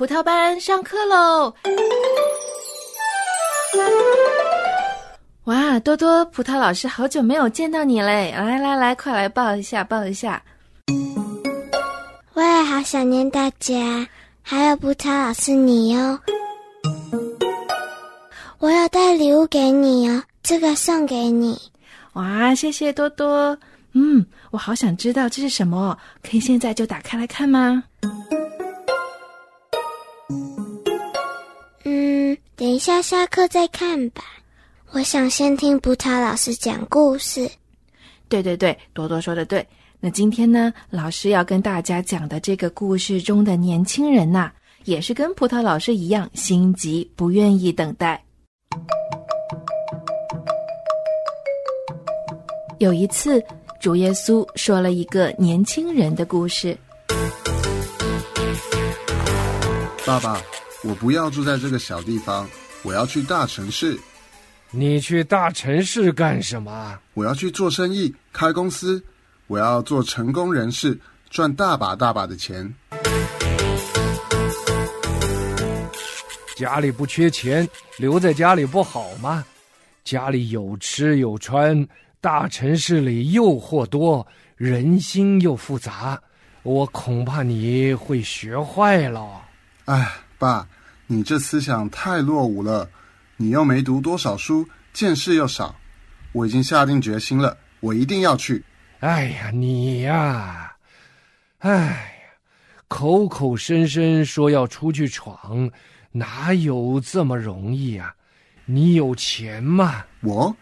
葡萄班上课喽！哇，多多，葡萄老师好久没有见到你嘞！来来来，快来抱一下，抱一下。我也好想念大家，还有葡萄老师你哟。我要带礼物给你哦，这个送给你。哇，谢谢多多。嗯，我好想知道这是什么，可以现在就打开来看吗？下下课再看吧。我想先听葡萄老师讲故事。对对对，多多说的对。那今天呢，老师要跟大家讲的这个故事中的年轻人呐，也是跟葡萄老师一样心急，不愿意等待。有一次，主耶稣说了一个年轻人的故事。爸爸。我不要住在这个小地方，我要去大城市。你去大城市干什么？我要去做生意，开公司。我要做成功人士，赚大把大把的钱。家里不缺钱，留在家里不好吗？家里有吃有穿，大城市里诱惑多，人心又复杂，我恐怕你会学坏了。哎。爸，你这思想太落伍了，你又没读多少书，见识又少。我已经下定决心了，我一定要去。哎呀，你呀，哎呀，口口声声说要出去闯，哪有这么容易啊？你有钱吗？我，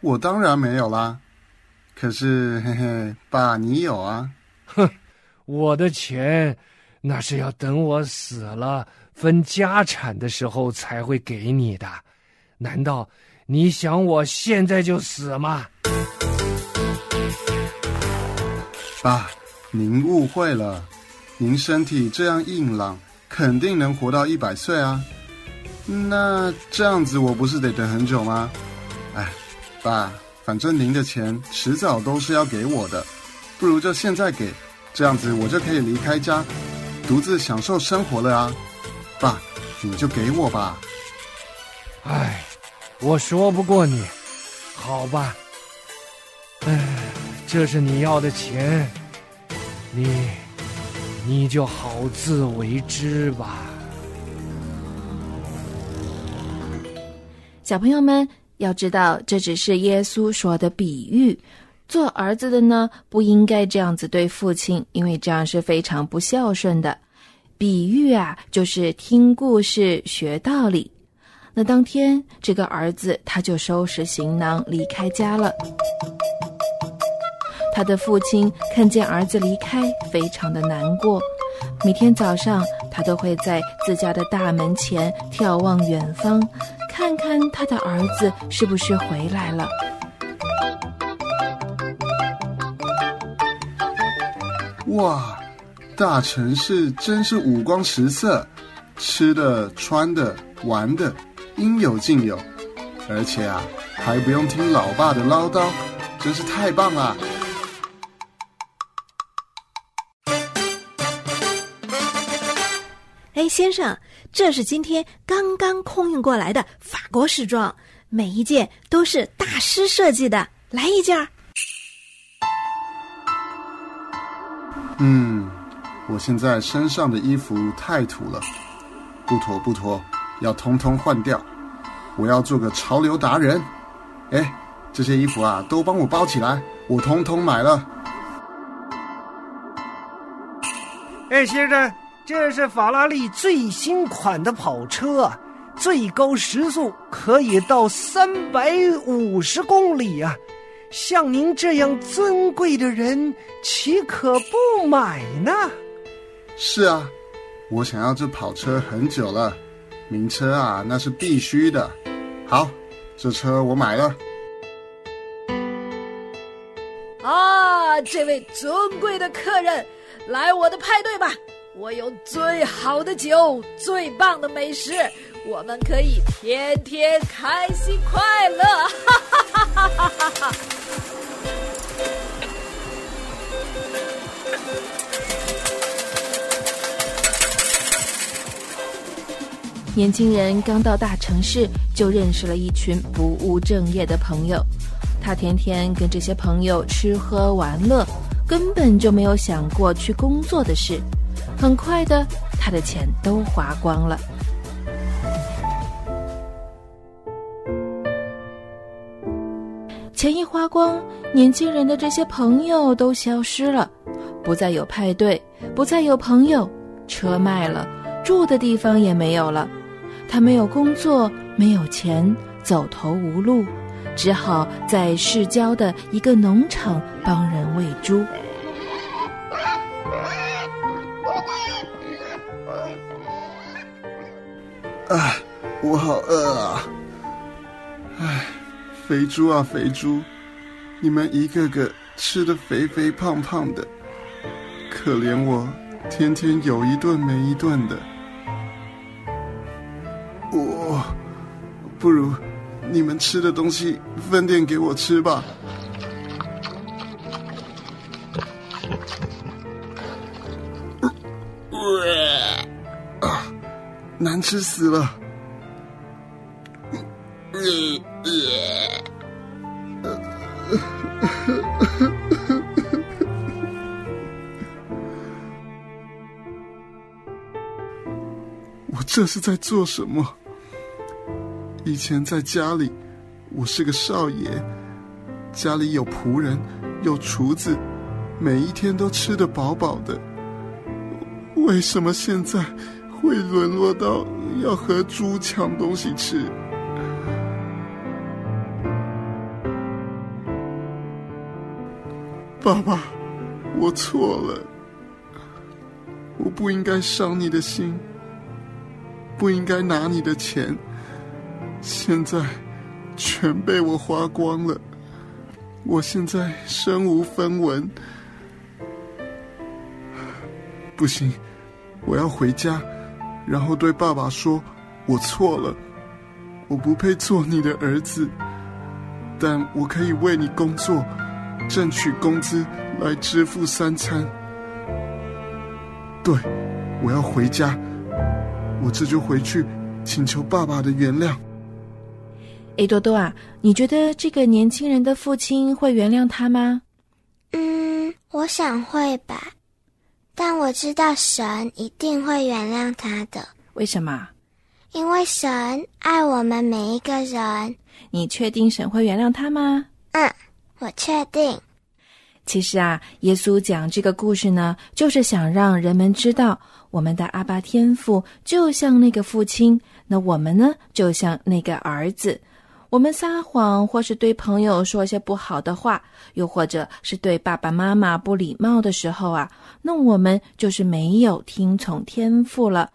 我当然没有啦。可是，嘿嘿，爸，你有啊？哼，我的钱。那是要等我死了分家产的时候才会给你的，难道你想我现在就死吗？爸，您误会了，您身体这样硬朗，肯定能活到一百岁啊。那这样子我不是得等很久吗？哎，爸，反正您的钱迟早都是要给我的，不如就现在给，这样子我就可以离开家。独自享受生活了啊，爸，你就给我吧。哎，我说不过你，好吧。哎，这是你要的钱，你，你就好自为之吧。小朋友们要知道，这只是耶稣说的比喻。做儿子的呢，不应该这样子对父亲，因为这样是非常不孝顺的。比喻啊，就是听故事学道理。那当天，这个儿子他就收拾行囊离开家了。他的父亲看见儿子离开，非常的难过。每天早上，他都会在自家的大门前眺望远方，看看他的儿子是不是回来了。哇，大城市真是五光十色，吃的、穿的、玩的，应有尽有，而且啊，还不用听老爸的唠叨，真是太棒了！哎，先生，这是今天刚刚空运过来的法国时装，每一件都是大师设计的，来一件儿。嗯，我现在身上的衣服太土了，不妥不妥，要通通换掉。我要做个潮流达人。哎，这些衣服啊，都帮我包起来，我通通买了。哎，先生，这是法拉利最新款的跑车，最高时速可以到三百五十公里啊！像您这样尊贵的人，岂可不买呢？是啊，我想要这跑车很久了，名车啊，那是必须的。好，这车我买了。啊，这位尊贵的客人，来我的派对吧！我有最好的酒，最棒的美食，我们可以天天开心快乐！哈哈哈哈哈哈年轻人刚到大城市，就认识了一群不务正业的朋友。他天天跟这些朋友吃喝玩乐，根本就没有想过去工作的事。很快的，他的钱都花光了。钱一花光，年轻人的这些朋友都消失了，不再有派对，不再有朋友，车卖了，住的地方也没有了。他没有工作，没有钱，走投无路，只好在市郊的一个农场帮人喂猪。啊，我好饿啊！唉。肥猪啊，肥猪，你们一个个吃的肥肥胖胖的，可怜我，天天有一顿没一顿的。不如你们吃的东西分点给我吃吧。啊，难吃死了。我这是在做什么？以前在家里，我是个少爷，家里有仆人，有厨子，每一天都吃得饱饱的。为什么现在会沦落到要和猪抢东西吃？爸爸，我错了，我不应该伤你的心，不应该拿你的钱，现在全被我花光了，我现在身无分文，不行，我要回家，然后对爸爸说，我错了，我不配做你的儿子，但我可以为你工作。挣取工资来支付三餐。对，我要回家，我这就回去请求爸爸的原谅。哎，多多啊，你觉得这个年轻人的父亲会原谅他吗？嗯，我想会吧，但我知道神一定会原谅他的。为什么？因为神爱我们每一个人。你确定神会原谅他吗？嗯。我确定。其实啊，耶稣讲这个故事呢，就是想让人们知道，我们的阿巴天父就像那个父亲，那我们呢，就像那个儿子。我们撒谎，或是对朋友说些不好的话，又或者是对爸爸妈妈不礼貌的时候啊，那我们就是没有听从天父了。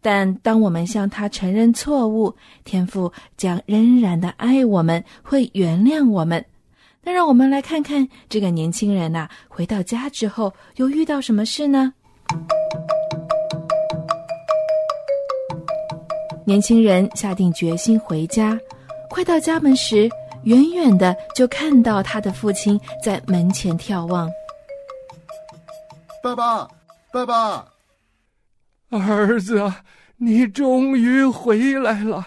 但当我们向他承认错误，天父将仍然的爱我们，会原谅我们。那让我们来看看这个年轻人呐，回到家之后又遇到什么事呢？年轻人下定决心回家，快到家门时，远远的就看到他的父亲在门前眺望。爸爸，爸爸，儿子，你终于回来了！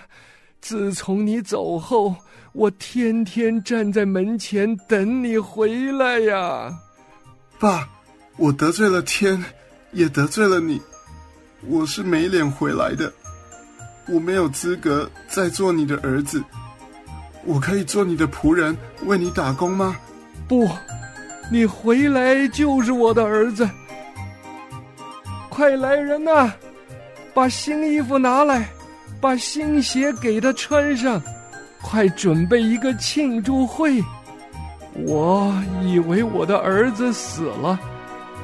自从你走后。我天天站在门前等你回来呀，爸，我得罪了天，也得罪了你，我是没脸回来的，我没有资格再做你的儿子，我可以做你的仆人，为你打工吗？不，你回来就是我的儿子。快来人呐，把新衣服拿来，把新鞋给他穿上。快准备一个庆祝会！我以为我的儿子死了，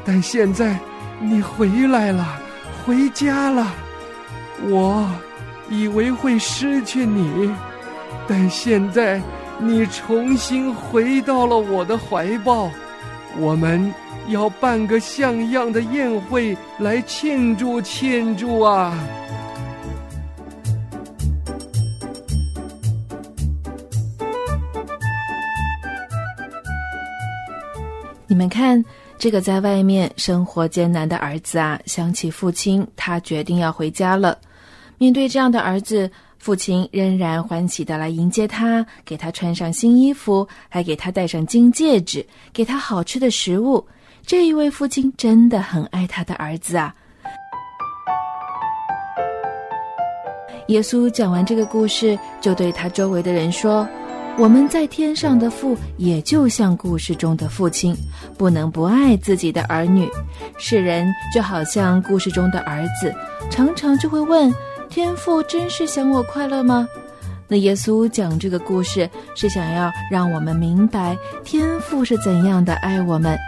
但现在你回来了，回家了。我以为会失去你，但现在你重新回到了我的怀抱。我们要办个像样的宴会来庆祝庆祝啊！你们看，这个在外面生活艰难的儿子啊，想起父亲，他决定要回家了。面对这样的儿子，父亲仍然欢喜的来迎接他，给他穿上新衣服，还给他戴上金戒指，给他好吃的食物。这一位父亲真的很爱他的儿子啊！耶稣讲完这个故事，就对他周围的人说：“我们在天上的父，也就像故事中的父亲，不能不爱自己的儿女。世人就好像故事中的儿子，常常就会问。”天父真是想我快乐吗？那耶稣讲这个故事是想要让我们明白天父是怎样的爱我们，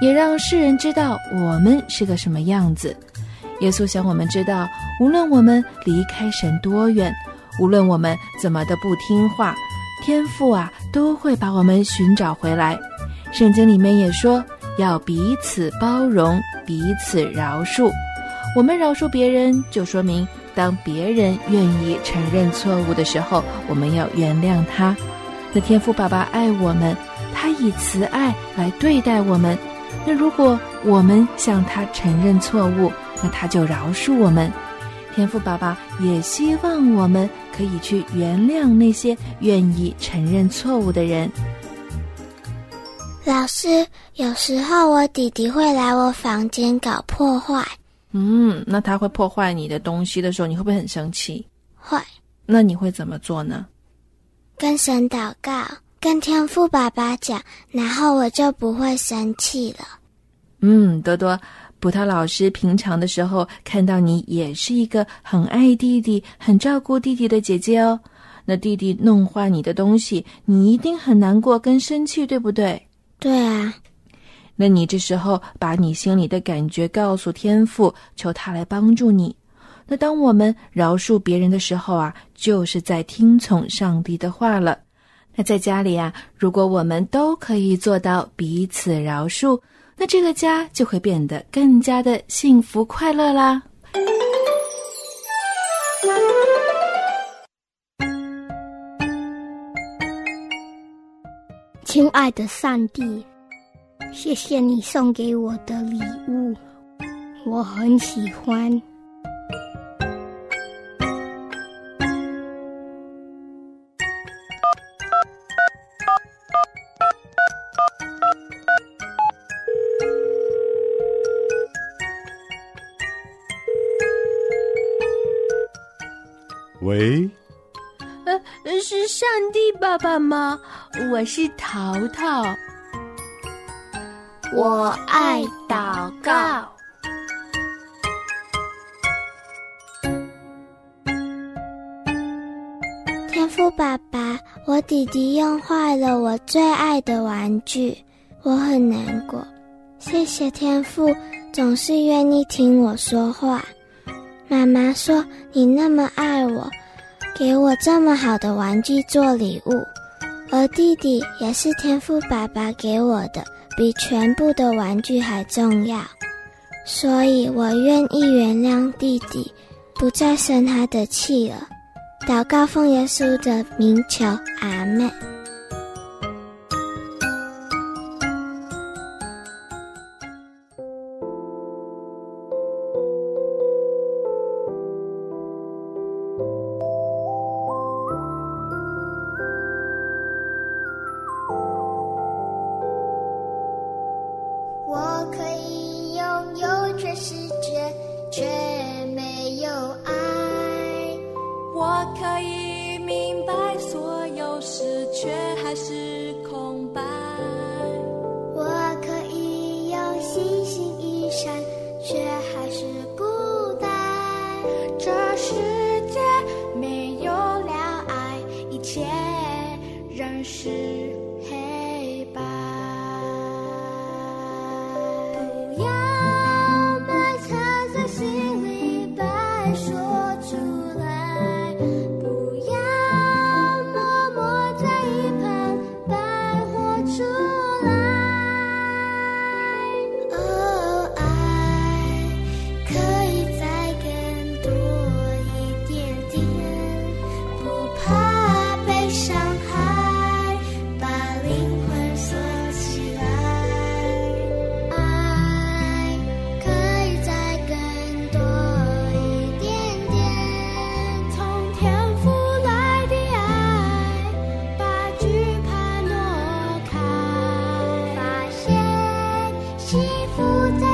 也让世人知道我们是个什么样子。耶稣想我们知道，无论我们离开神多远，无论我们怎么的不听话，天父啊都会把我们寻找回来。圣经里面也说要彼此包容，彼此饶恕。我们饶恕别人，就说明。当别人愿意承认错误的时候，我们要原谅他。那天父爸爸爱我们，他以慈爱来对待我们。那如果我们向他承认错误，那他就饶恕我们。天父爸爸也希望我们可以去原谅那些愿意承认错误的人。老师，有时候我弟弟会来我房间搞破坏。嗯，那他会破坏你的东西的时候，你会不会很生气？会。那你会怎么做呢？跟神祷告，跟天父爸爸讲，然后我就不会生气了。嗯，多多，葡萄老师平常的时候看到你也是一个很爱弟弟、很照顾弟弟的姐姐哦。那弟弟弄坏你的东西，你一定很难过跟生气，对不对？对啊。那你这时候把你心里的感觉告诉天父，求他来帮助你。那当我们饶恕别人的时候啊，就是在听从上帝的话了。那在家里啊，如果我们都可以做到彼此饶恕，那这个家就会变得更加的幸福快乐啦。亲爱的上帝。谢谢你送给我的礼物，我很喜欢。喂，呃，是上帝爸爸吗？我是淘淘。我爱祷告，天赋爸爸，我弟弟用坏了我最爱的玩具，我很难过。谢谢天赋，总是愿意听我说话。妈妈说你那么爱我，给我这么好的玩具做礼物，而弟弟也是天赋爸爸给我的。比全部的玩具还重要，所以我愿意原谅弟弟，不再生他的气了。祷告奉耶稣的名求，阿妹。不在。